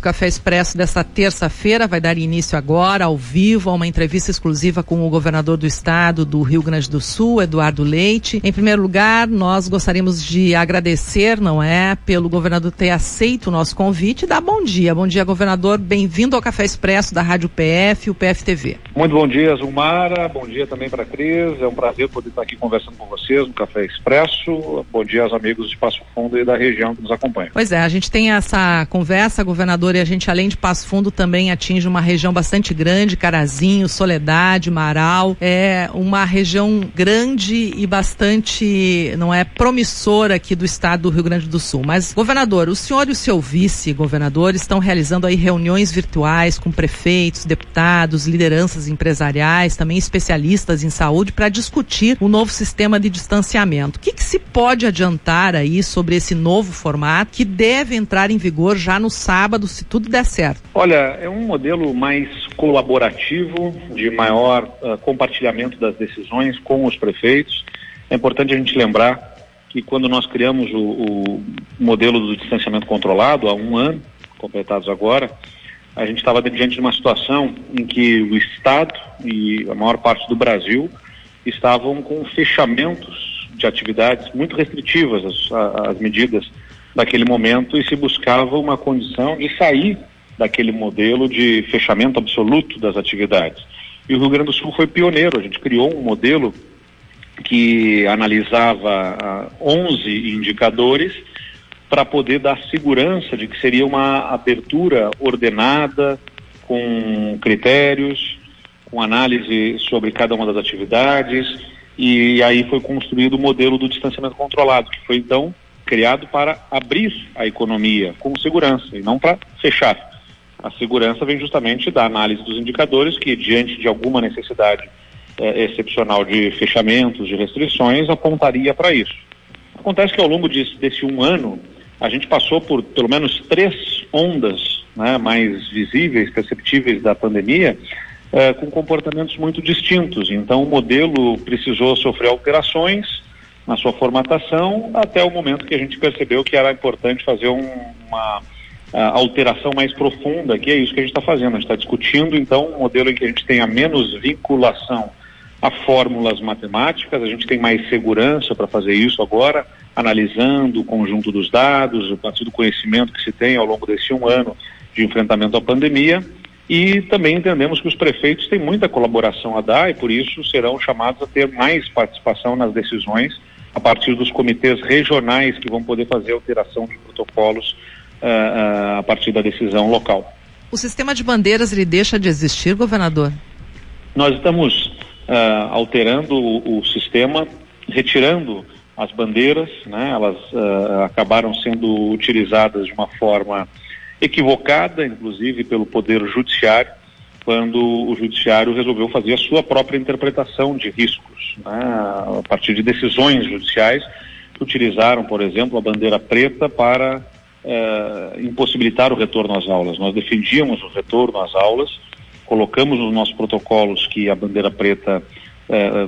O Café Expresso dessa terça-feira vai dar início agora, ao vivo, a uma entrevista exclusiva com o governador do estado do Rio Grande do Sul, Eduardo Leite. Em primeiro lugar, nós gostaríamos de agradecer, não é, pelo governador ter aceito o nosso convite e dar bom dia. Bom dia, governador. Bem-vindo ao Café Expresso da Rádio PF e o PFTV. Muito bom dia, Zumara. Bom dia também para a Cris. É um prazer poder estar aqui conversando com vocês no Café Expresso. Bom dia aos amigos de Passo Fundo e da região que nos acompanham. Pois é, a gente tem essa conversa, governador e a gente, além de Passo Fundo, também atinge uma região bastante grande, Carazinho, Soledade, Marau. É uma região grande e bastante, não é, promissora aqui do estado do Rio Grande do Sul. Mas, governador, o senhor e o seu vice-governador estão realizando aí reuniões virtuais com prefeitos, deputados, lideranças empresariais, também especialistas em saúde, para discutir o novo sistema de distanciamento. O que, que se pode adiantar aí sobre esse novo formato que deve entrar em vigor já no sábado, se tudo der certo? Olha, é um modelo mais colaborativo, de maior uh, compartilhamento das decisões com os prefeitos. É importante a gente lembrar que quando nós criamos o, o modelo do distanciamento controlado, há um ano, completados agora, a gente estava diante de uma situação em que o Estado e a maior parte do Brasil estavam com fechamentos de atividades muito restritivas, as, as medidas daquele momento e se buscava uma condição de sair daquele modelo de fechamento absoluto das atividades. E o Rio Grande do Sul foi pioneiro, a gente criou um modelo que analisava uh, 11 indicadores para poder dar segurança de que seria uma abertura ordenada, com critérios, com análise sobre cada uma das atividades, e aí foi construído o modelo do distanciamento controlado, que foi então criado para abrir a economia com segurança e não para fechar. A segurança vem justamente da análise dos indicadores que, diante de alguma necessidade é, excepcional de fechamentos, de restrições, apontaria para isso. Acontece que ao longo de, desse um ano, a gente passou por pelo menos três ondas né, mais visíveis, perceptíveis da pandemia, é, com comportamentos muito distintos. Então, o modelo precisou sofrer alterações na sua formatação, até o momento que a gente percebeu que era importante fazer um, uma alteração mais profunda, que é isso que a gente está fazendo. A gente está discutindo, então, um modelo em que a gente tenha menos vinculação a fórmulas matemáticas, a gente tem mais segurança para fazer isso agora, analisando o conjunto dos dados, a partir do conhecimento que se tem ao longo desse um ano de enfrentamento à pandemia, e também entendemos que os prefeitos têm muita colaboração a dar e por isso serão chamados a ter mais participação nas decisões a partir dos comitês regionais que vão poder fazer alteração de protocolos uh, uh, a partir da decisão local. O sistema de bandeiras ele deixa de existir, governador? Nós estamos uh, alterando o, o, sistema, retirando as bandeiras, né? elas acabaram sendo utilizadas de uma forma equivocada, inclusive pelo Poder Judiciário, quando o Judiciário resolveu fazer a sua própria interpretação de riscos, né, a partir de decisões judiciais que utilizaram, por exemplo, a bandeira preta para eh, impossibilitar o retorno às aulas. Nós defendíamos o retorno às aulas, colocamos nos nossos protocolos que a bandeira preta eh,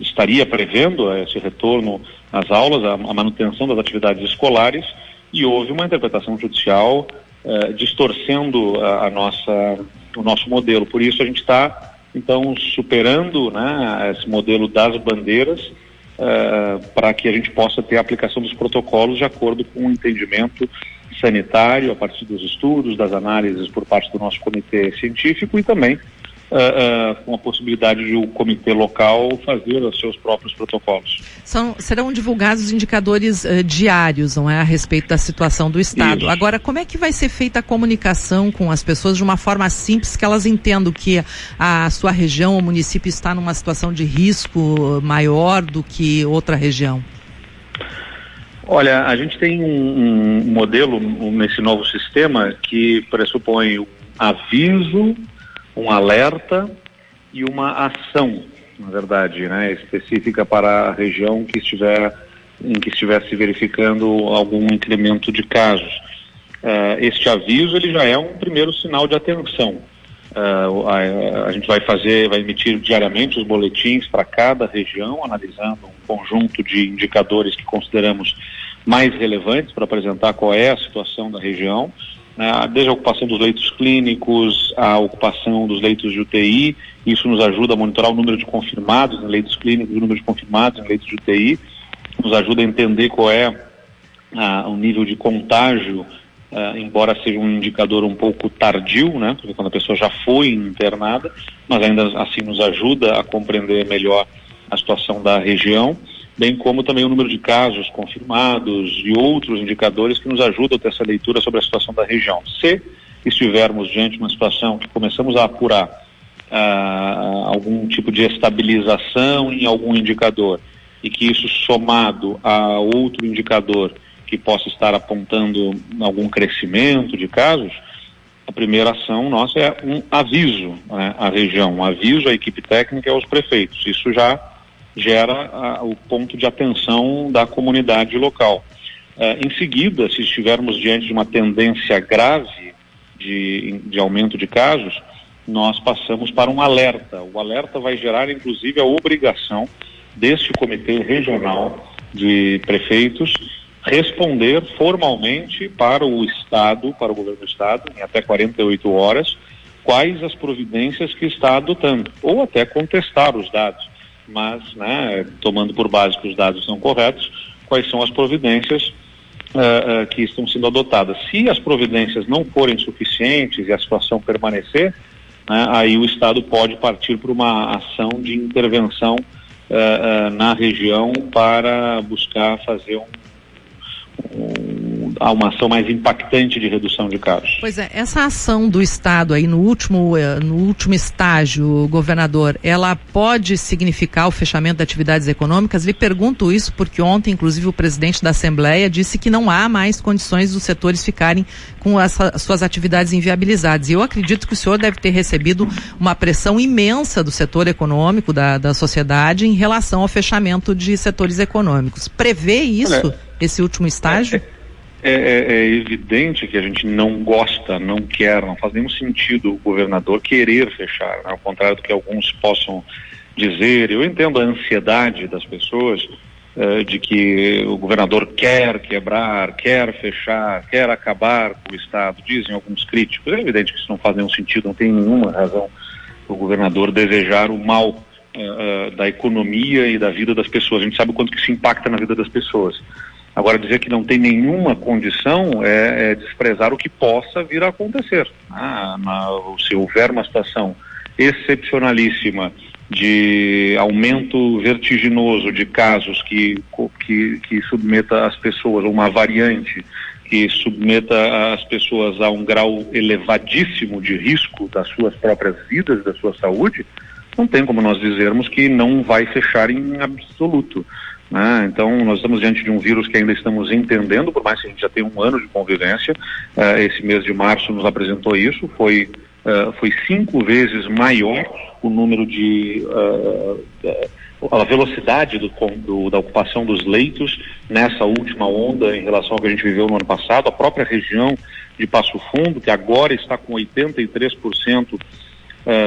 estaria prevendo esse retorno às aulas, a, a, manutenção das atividades escolares, e houve uma interpretação judicial eh, distorcendo a, a nossa o nosso modelo. Por isso a gente está, então, superando né, esse modelo das bandeiras uh, para que a gente possa ter a aplicação dos protocolos de acordo com o entendimento sanitário, a partir dos estudos, das análises por parte do nosso comitê científico e também uh, uh, com a possibilidade de o comitê local fazer os seus próprios protocolos. São, serão divulgados indicadores uh, diários, não é, a respeito da situação do Estado. Isso. Agora, como é que vai ser feita a comunicação com as pessoas de uma forma simples que elas entendam que a sua região, o município está numa situação de risco maior do que outra região? Olha, a gente tem um, um modelo nesse novo sistema que pressupõe aviso, um alerta e uma ação, na verdade, né, específica para a região que estiver em que estivesse verificando algum incremento de casos. Uh, este aviso ele já é um primeiro sinal de atenção. Uh, a, a, gente vai fazer, vai emitir diariamente os boletins para cada região, analisando um conjunto de indicadores que consideramos mais relevantes para apresentar qual é a situação da região né, desde a ocupação dos leitos clínicos, a ocupação dos leitos de UTI, isso nos ajuda a monitorar o número de confirmados em leitos clínicos, o número de confirmados em leitos de UTI, nos ajuda a entender qual é o nível de contágio, embora seja um indicador um pouco tardio, né, porque quando a pessoa já foi internada, mas ainda assim nos ajuda a compreender melhor a situação da região bem como também o número de casos confirmados e outros indicadores que nos ajudam a ter essa leitura sobre a situação da região. Se estivermos diante de uma situação que começamos a apurar ah, algum tipo de estabilização em algum indicador e que isso somado a outro indicador que possa estar apontando algum crescimento de casos, a primeira ação nossa é um aviso né, à região, um aviso à equipe técnica e aos prefeitos. Isso já gera a, o ponto de atenção da comunidade local. Uh, em seguida, se estivermos diante de uma tendência grave de, de aumento de casos, nós passamos para um alerta. O alerta vai gerar, inclusive, a obrigação deste comitê regional de prefeitos responder formalmente para o Estado, para o governo do Estado, em até 48 horas, quais as providências que está adotando, ou até contestar os dados mas, né, tomando por base que os dados são corretos, quais são as providências uh, uh, que estão sendo adotadas. Se as providências não forem suficientes e a situação permanecer, né, aí o Estado pode partir para uma ação de intervenção uh, na região para buscar fazer um, um a uma ação mais impactante de redução de casos. Pois é, essa ação do Estado aí no último, eh, no último estágio, governador, ela pode significar o fechamento de atividades econômicas? Lhe pergunto isso porque ontem, inclusive, o presidente da Assembleia disse que não há mais condições dos setores ficarem com as suas atividades inviabilizadas. E eu acredito que o senhor deve ter recebido uma pressão imensa do setor econômico, da, da sociedade, em relação ao fechamento de setores econômicos. Prevê isso, esse último estágio? É, é é, é, é, evidente que a gente não gosta, não quer, não faz nenhum sentido o governador querer fechar, né? ao contrário do que alguns possam dizer. Eu entendo a ansiedade das pessoas uh, de que o governador quer quebrar, quer fechar, quer acabar com o Estado, dizem alguns críticos. É evidente que isso não faz nenhum sentido, não tem nenhuma razão o governador desejar o mal uh, da economia e da vida das pessoas. A gente sabe o quanto que isso impacta na vida das pessoas. Agora, dizer que não tem nenhuma condição é, é desprezar o que possa vir a acontecer. Ah, na, se houver uma situação excepcionalíssima de aumento vertiginoso de casos que, que, que submeta as pessoas, uma variante que submeta as pessoas a um grau elevadíssimo de risco das suas próprias vidas, da sua saúde, não tem como nós dizermos que não vai fechar em absoluto. Né? Então, nós estamos diante de um vírus que ainda estamos entendendo, por mais que a gente já tenha um ano de convivência. Uh, esse mês de março nos apresentou isso, foi, uh, foi cinco vezes maior o número de. Uh, a velocidade do, do, da ocupação dos leitos nessa última onda em relação ao que a gente viveu no ano passado. A própria região de Passo Fundo, que agora está com 83%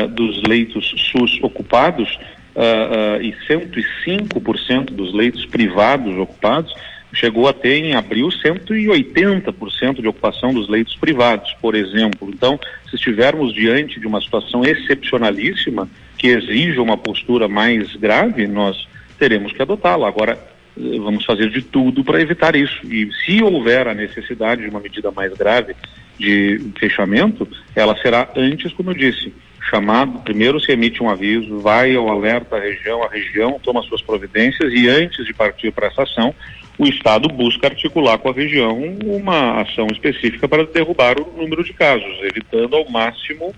dos leitos SUS ocupados, uh, uh, e 105% dos leitos privados ocupados, chegou a ter em abril 180% de ocupação dos leitos privados, por exemplo. Então, se estivermos diante de uma situação excepcionalíssima que exija uma postura mais grave, nós teremos que adotá-la. Agora, eh, vamos fazer de tudo para evitar isso. E se houver a necessidade de uma medida mais grave de fechamento, ela será antes, como eu disse, chamado, primeiro se emite um aviso, vai ao alerta à região, a região toma suas providências e antes de partir para essa ação, o Estado busca articular com a região uma ação específica para derrubar o número de casos, evitando ao máximo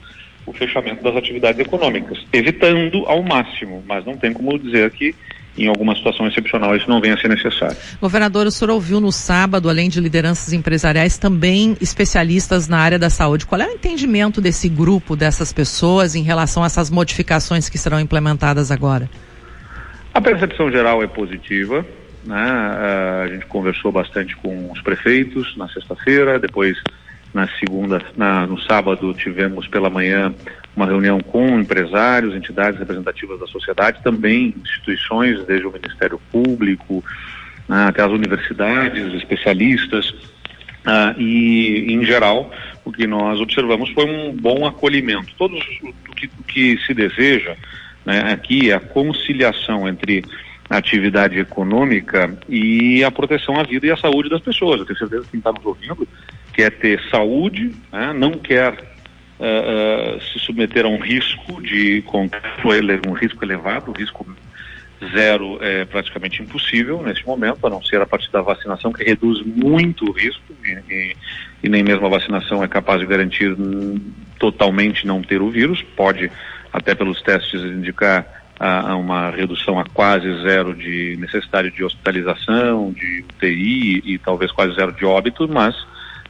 o fechamento das atividades econômicas, evitando ao máximo, mas não tem como dizer que em alguma situação excepcional isso não venha a ser necessário. Governador, o senhor ouviu no sábado, além de lideranças empresariais, também especialistas na área da saúde. Qual é o entendimento desse grupo, dessas pessoas, em relação a essas modificações que serão implementadas agora? A percepção geral é positiva. Né? A gente conversou bastante com os prefeitos na sexta-feira, depois na segunda, na, no sábado tivemos pela manhã uma reunião com empresários, entidades representativas da sociedade, também instituições, desde o Ministério Público né, até as universidades, especialistas, uh, e, em geral, o que nós observamos foi um bom acolhimento. Todos o que, o que se deseja né, aqui é a conciliação entre a atividade econômica e a proteção à vida e à saúde das pessoas. Eu tenho certeza que quem está nos ouvindo quer ter saúde, né, não quer uh, se submeter a um risco de um risco elevado, um risco zero é praticamente impossível nesse momento, a não ser a partir da vacinação, que reduz muito o risco e, e, e nem mesmo a vacinação é capaz de garantir totalmente não ter o vírus, pode até pelos testes indicar a, a uma redução a quase zero de necessidade de hospitalização, de UTI e, e talvez quase zero de óbito, mas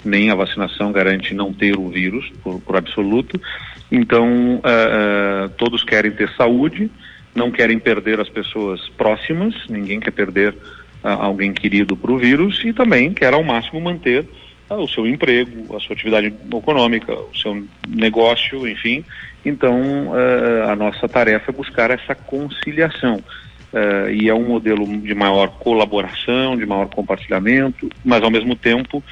nem a vacinação garante não ter o vírus por, por absoluto. Então, uh, uh, todos querem ter saúde, não querem perder as pessoas próximas, ninguém quer perder uh, alguém querido para o vírus e também quer ao máximo manter o seu emprego, a sua atividade econômica, o seu negócio, enfim. Então, a nossa tarefa é buscar essa conciliação. E é um modelo de maior colaboração, de maior compartilhamento, mas ao mesmo tempo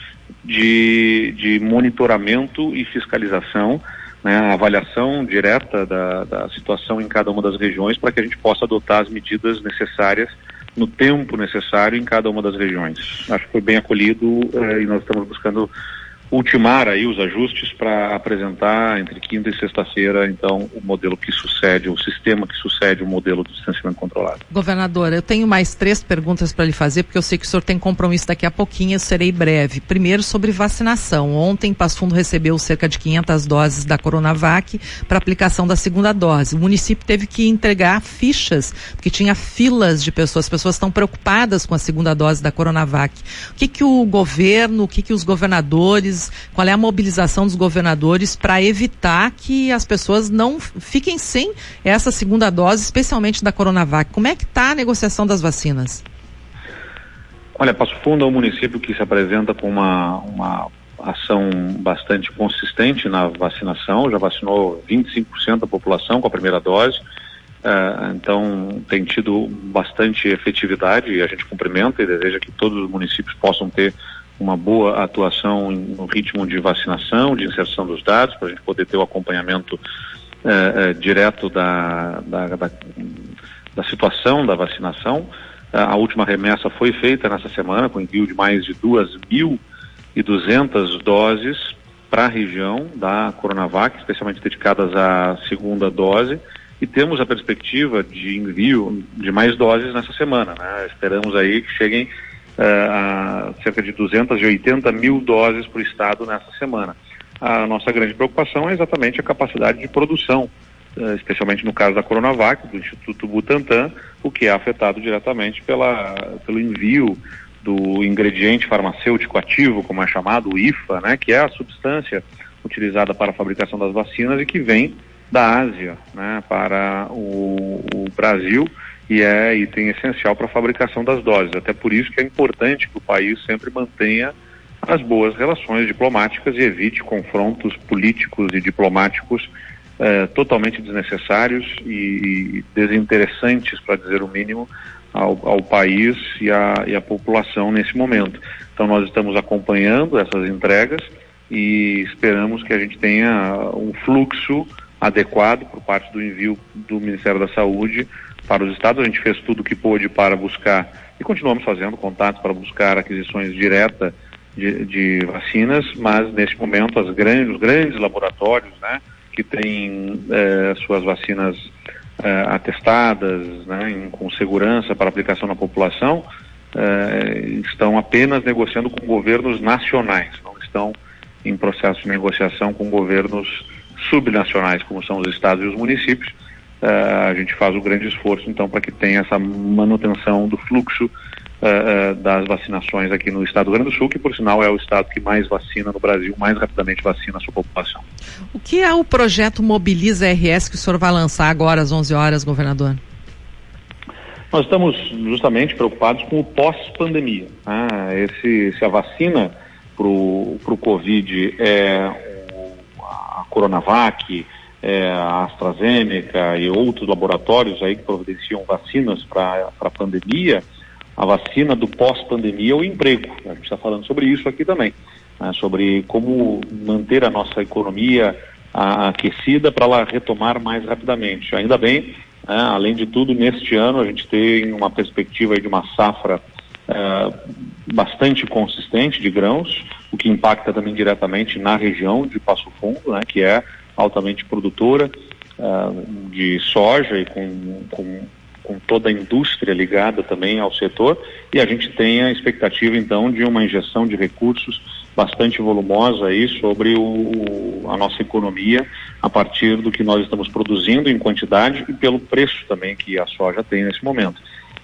de, de monitoramento e fiscalização, né, avaliação direta da, da situação em cada uma das regiões para que a gente possa adotar as medidas necessárias no tempo necessário em cada uma das regiões. Acho que foi bem acolhido uh, e nós estamos buscando ultimar aí os ajustes para apresentar entre quinta e sexta-feira, então, o modelo que sucede, o sistema que sucede o modelo do distanciamento controlado. Governador, eu tenho mais três perguntas para lhe fazer, porque eu sei que o senhor tem compromisso daqui a pouquinho, eu serei breve. Primeiro, sobre vacinação. Ontem, Passo Fundo recebeu cerca de 500 doses da Coronavac para aplicação da segunda dose. O município teve que entregar fichas, porque tinha filas de pessoas, as pessoas estão preocupadas com a segunda dose da Coronavac. O que que o governo, o que que os governadores qual é a mobilização dos governadores para evitar que as pessoas não fiquem sem essa segunda dose, especialmente da Coronavac. Como é que está a negociação das vacinas? Olha, Passo Fundo é um município que se apresenta com uma, uma ação bastante consistente na vacinação, já vacinou 25% da população com a primeira dose, uh, então tem tido bastante efetividade e a gente cumprimenta e deseja que todos os municípios possam ter uma boa atuação no ritmo de vacinação, de inserção dos dados, para a gente poder ter o acompanhamento eh, eh, direto da, da, da, da, situação da vacinação. a última remessa foi feita nessa semana, com envio de mais de 2.200 doses para a região da Coronavac, especialmente dedicadas à segunda dose, e temos a perspectiva de envio de mais doses nessa semana. Né? Esperamos aí que cheguem uh, cerca de 280 mil doses para o Estado nessa semana. A nossa grande preocupação é exatamente a capacidade de produção, uh, especialmente no caso da Coronavac, do Instituto Butantan, o que é afetado diretamente pela, pelo envio do ingrediente farmacêutico ativo, como é chamado, o IFA, né, que é a substância utilizada para a fabricação das vacinas e que vem da Ásia né, para o, o Brasil e é item essencial para a fabricação das doses. Até por isso que é importante que o país sempre mantenha as boas relações diplomáticas e evite confrontos políticos e diplomáticos eh, totalmente desnecessários e, desinteressantes, para dizer o mínimo, ao, ao país e à, e à população nesse momento. Então nós estamos acompanhando essas entregas e esperamos que a gente tenha um fluxo adequado por parte do envio do Ministério da Saúde para os estados. A gente fez tudo o que pôde para buscar, e continuamos fazendo contatos para buscar aquisições diretas de, de, vacinas, mas neste momento as grandes, os grandes laboratórios, né, que têm eh, suas vacinas eh, atestadas, né, em, com segurança para aplicação na população, eh, estão apenas negociando com governos nacionais, não estão em processo de negociação com governos subnacionais, como são os estados e os municípios, uh, a gente faz o grande esforço, então, para que tenha essa manutenção do fluxo uh, das vacinações aqui no estado do Rio Grande do Sul, que, por sinal, é o estado que mais vacina no Brasil, mais rapidamente vacina a sua população. O que é o projeto Mobiliza RS que o senhor vai lançar agora às 11 horas, governador? Nós estamos justamente preocupados com o pós-pandemia. Ah, esse, se a vacina para o Covid é a Coronavac, é, a AstraZeneca e outros laboratórios aí que providenciam vacinas para a pandemia, a vacina do pós-pandemia é o emprego. A gente está falando sobre isso aqui também. né, sobre como manter a nossa economia aquecida para ela retomar mais rapidamente. Ainda bem, né, além de tudo, neste ano a gente tem uma perspectiva de uma safra uh, bastante consistente de grãos, o que impacta também diretamente na região de Passo Fundo, né, que é altamente produtora uh, de soja e com, com com toda a indústria ligada também ao setor, e a gente tem a expectativa então de uma injeção de recursos bastante volumosa aí sobre o, a nossa economia a partir do que nós estamos produzindo em quantidade e pelo preço também que a soja tem nesse momento.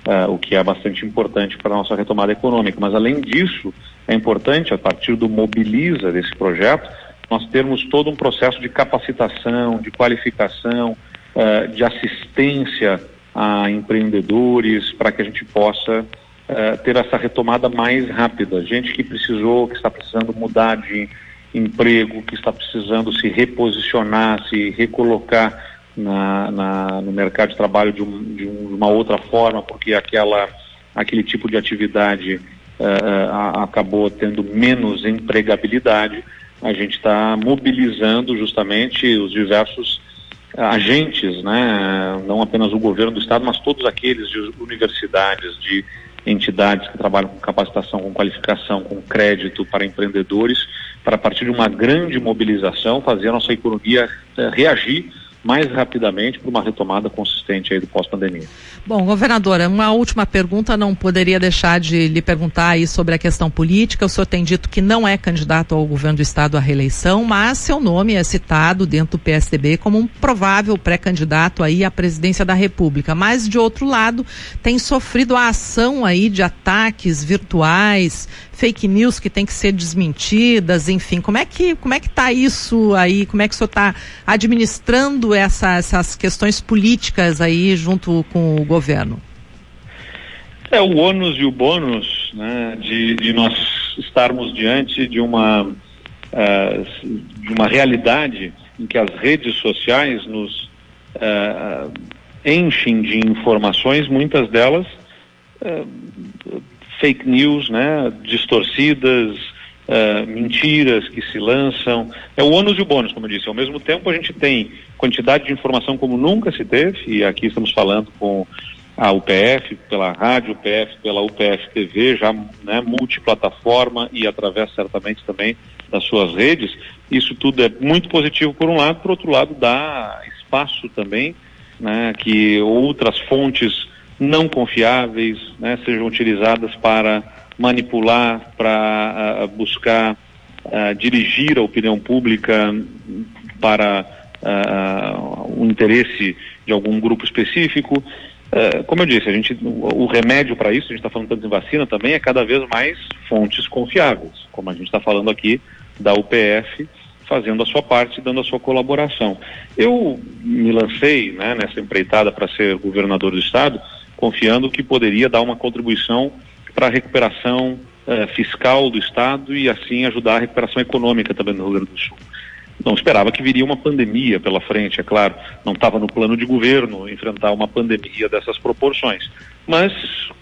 Uh, o que é bastante importante para a nossa retomada econômica. Mas, além disso, é importante, a partir do Mobiliza desse projeto, nós termos todo um processo de capacitação, de qualificação, uh, de assistência a empreendedores, para que a gente possa uh, ter essa retomada mais rápida. Gente que precisou, que está precisando mudar de emprego, que está precisando se reposicionar, se recolocar na, na, no mercado de trabalho de, um, de, um, uma outra forma, porque aquela, aquele tipo de atividade uh, acabou tendo menos empregabilidade. A gente está mobilizando justamente os diversos agentes, né, não apenas o governo do estado, mas todos aqueles de universidades, de entidades que trabalham com capacitação, com qualificação, com crédito para empreendedores, para a partir de uma grande mobilização fazer a nossa economia eh, reagir mais rapidamente para uma retomada consistente aí do pós-pandemia. Bom, governadora, uma última pergunta, não poderia deixar de lhe perguntar aí sobre a questão política. O senhor tem dito que não é candidato ao governo do estado à reeleição, mas seu nome é citado dentro do PSDB como um provável pré-candidato aí à presidência da República. Mas de outro lado, tem sofrido a ação aí de ataques virtuais, fake news que tem que ser desmentidas, enfim, como é que como é que está isso aí? Como é que o senhor está administrando essa, essas questões políticas aí junto com o governo? É o ônus e o bônus né, de, de nós estarmos diante de uma uh, de uma realidade em que as redes sociais nos uh, enchem de informações, muitas delas uh, fake news, né, distorcidas, uh, mentiras que se lançam. É o ônus e o bônus, como eu disse. Ao mesmo tempo, a gente tem quantidade de informação como nunca se teve, e aqui estamos falando com a UPF, pela rádio UPF, pela UPF TV, já né, multiplataforma e através certamente também das suas redes. Isso tudo é muito positivo por um lado, por outro lado dá espaço também né, que outras fontes não confiáveis né, sejam utilizadas para manipular, para buscar dirigir a opinião pública para o interesse de algum grupo específico. como eu disse, a gente, o, remédio para isso, a gente está falando tanto em vacina também, é cada vez mais fontes confiáveis, como a gente está falando aqui da UPF, fazendo a sua parte, dando a sua colaboração. Eu me lancei né, nessa empreitada para ser governador do estado, confiando que poderia dar uma contribuição para a recuperação eh, fiscal do Estado e assim ajudar a recuperação econômica também no Rio Grande do Sul. Não esperava que viria uma pandemia pela frente, é claro. Não estava no plano de governo enfrentar uma pandemia dessas proporções. Mas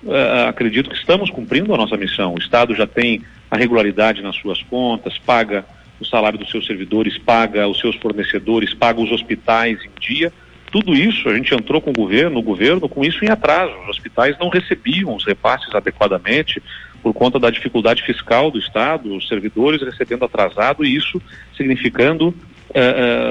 uh, acredito que estamos cumprindo a nossa missão. O Estado já tem a regularidade nas suas contas, paga o salário dos seus servidores, paga os seus fornecedores, paga os hospitais em dia tudo isso, a gente entrou com o governo, o governo com isso em atraso. Os hospitais não recebiam os repasses adequadamente por conta da dificuldade fiscal do Estado, os servidores recebendo atrasado e isso significando uh,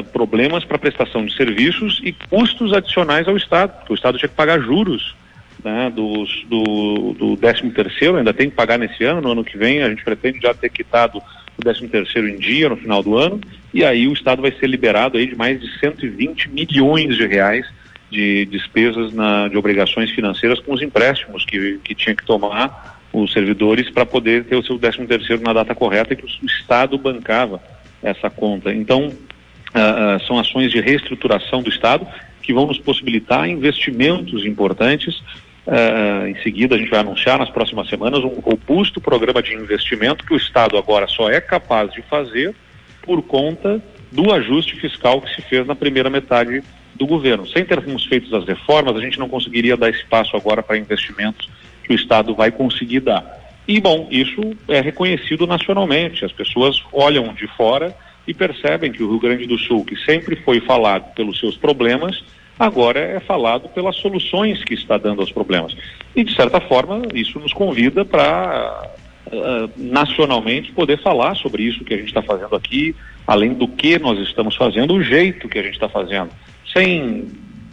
uh, problemas para prestação de serviços e custos adicionais ao Estado, porque o Estado tinha que pagar juros né, dos, do, do 13 terceiro, ainda tem que pagar nesse ano, no ano que vem a gente pretende já ter quitado o 13 terceiro em dia no final do ano, e aí o Estado vai ser liberado aí de mais de 120 milhões de reais de despesas na, de obrigações financeiras com os empréstimos que, que tinha que tomar os servidores para poder ter o seu 13 terceiro na data correta e que o Estado bancava essa conta. Então, uh, uh, são ações de reestruturação do Estado que vão nos possibilitar investimentos importantes Uh, em seguida, a gente vai anunciar nas próximas semanas um robusto programa de investimento que o Estado agora só é capaz de fazer por conta do ajuste fiscal que se fez na primeira metade do governo. Sem termos feito as reformas, a gente não conseguiria dar espaço agora para investimentos que o Estado vai conseguir dar. E, bom, isso é reconhecido nacionalmente. As pessoas olham de fora e percebem que o Rio Grande do Sul, que sempre foi falado pelos seus problemas, agora é falado pelas soluções que está dando aos problemas. E, de certa forma, isso nos convida para, uh, nacionalmente, poder falar sobre isso que a gente está fazendo aqui, além do que nós estamos fazendo, o jeito que a gente está fazendo, sem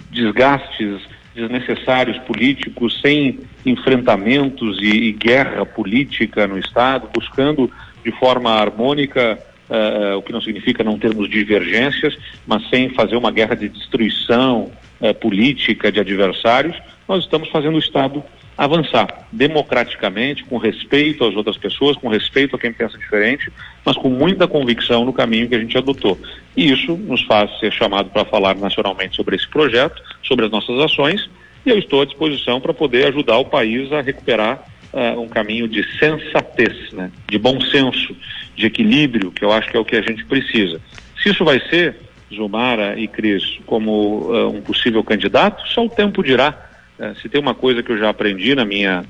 desgastes desnecessários políticos, sem enfrentamentos e, e guerra política no Estado, buscando de forma harmônica Uh, o que não significa não termos divergências, mas sem fazer uma guerra de destruição uh, política de adversários, nós estamos fazendo o Estado avançar democraticamente, com respeito às outras pessoas, com respeito a quem pensa diferente, mas com muita convicção no caminho que a gente adotou. E isso nos faz ser chamado para falar nacionalmente sobre esse projeto, sobre as nossas ações, e eu estou à disposição para poder ajudar o país a recuperar uh, um caminho de sensatez, né? de bom senso, de equilíbrio, que eu acho que é o que a gente precisa. Se isso vai ser, Zumara e Cris, como uh, um possível candidato, só o tempo dirá. Uh, se tem uma coisa que eu já aprendi na minha,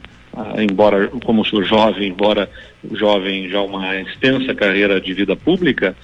embora como sou jovem, embora jovem já uma extensa carreira de vida pública,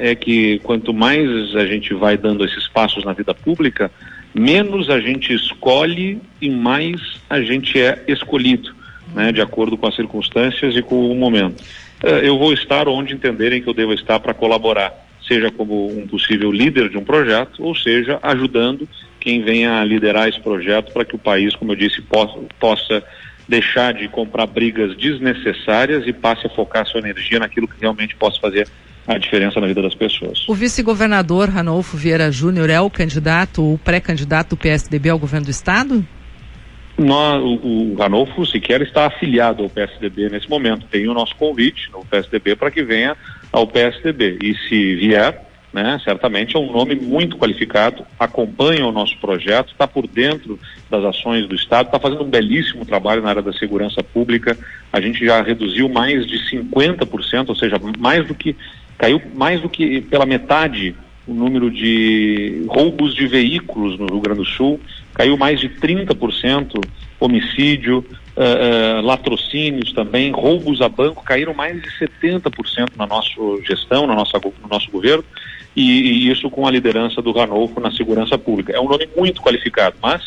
é que quanto mais a gente vai dando esses passos na vida pública, menos a gente escolhe e mais a gente é escolhido, né, de acordo com as circunstâncias e com o momento. Uh, eu vou estar onde entenderem que eu devo estar para colaborar, seja como um possível líder de um projeto, ou seja, ajudando quem venha a liderar esse projeto para que o país, como eu disse, possa, possa deixar de comprar brigas desnecessárias e passe a focar sua energia naquilo que realmente possa fazer a diferença na vida das pessoas. O vice-governador Ranolfo Vieira Júnior é o candidato, o pré-candidato do PSDB ao governo do estado? Nós, o, o Ranolfo sequer está afiliado ao PSDB nesse momento. Tem o nosso convite no PSDB para que venha ao PSDB. E se vier, né, certamente é um nome muito qualificado, acompanha o nosso projeto, está por dentro das ações do Estado, está fazendo um belíssimo trabalho na área da segurança pública. A gente já reduziu mais de 50%, ou seja, mais do que caiu mais do que pela metade o número de roubos de veículos no Rio Grande do Sul, caiu mais de 30%, homicídio, uh, uh, latrocínios também, roubos a banco caíram mais de 70% na nossa gestão, na nossa, no nosso governo, e, e, isso com a liderança do Ranolfo na segurança pública. É um nome muito qualificado, mas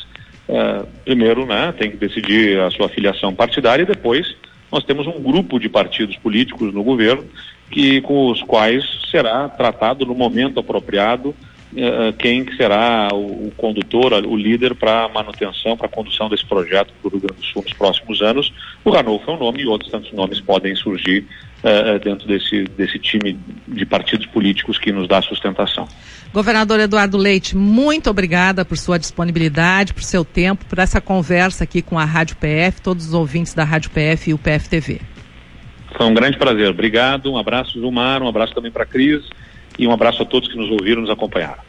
uh, primeiro né, tem que decidir a sua filiação partidária e depois nós temos um grupo de partidos políticos no governo que, com os quais será tratado no momento apropriado uh, quem será o, o, condutor, o líder para a manutenção, para a condução desse projeto para o Rio Grande do Sul nos próximos anos. O Ranolfo é um nome e outros tantos nomes podem surgir uh, dentro desse, desse time de partidos políticos que nos dá sustentação. Governador Eduardo Leite, muito obrigada por sua disponibilidade, por seu tempo, por essa conversa aqui com a Rádio PF, todos os ouvintes da Rádio PF e o PFTV. Foi um grande prazer. Obrigado. Um abraço, Zumar. Um abraço também para a Cris. E um abraço a todos que nos ouviram, nos acompanharam.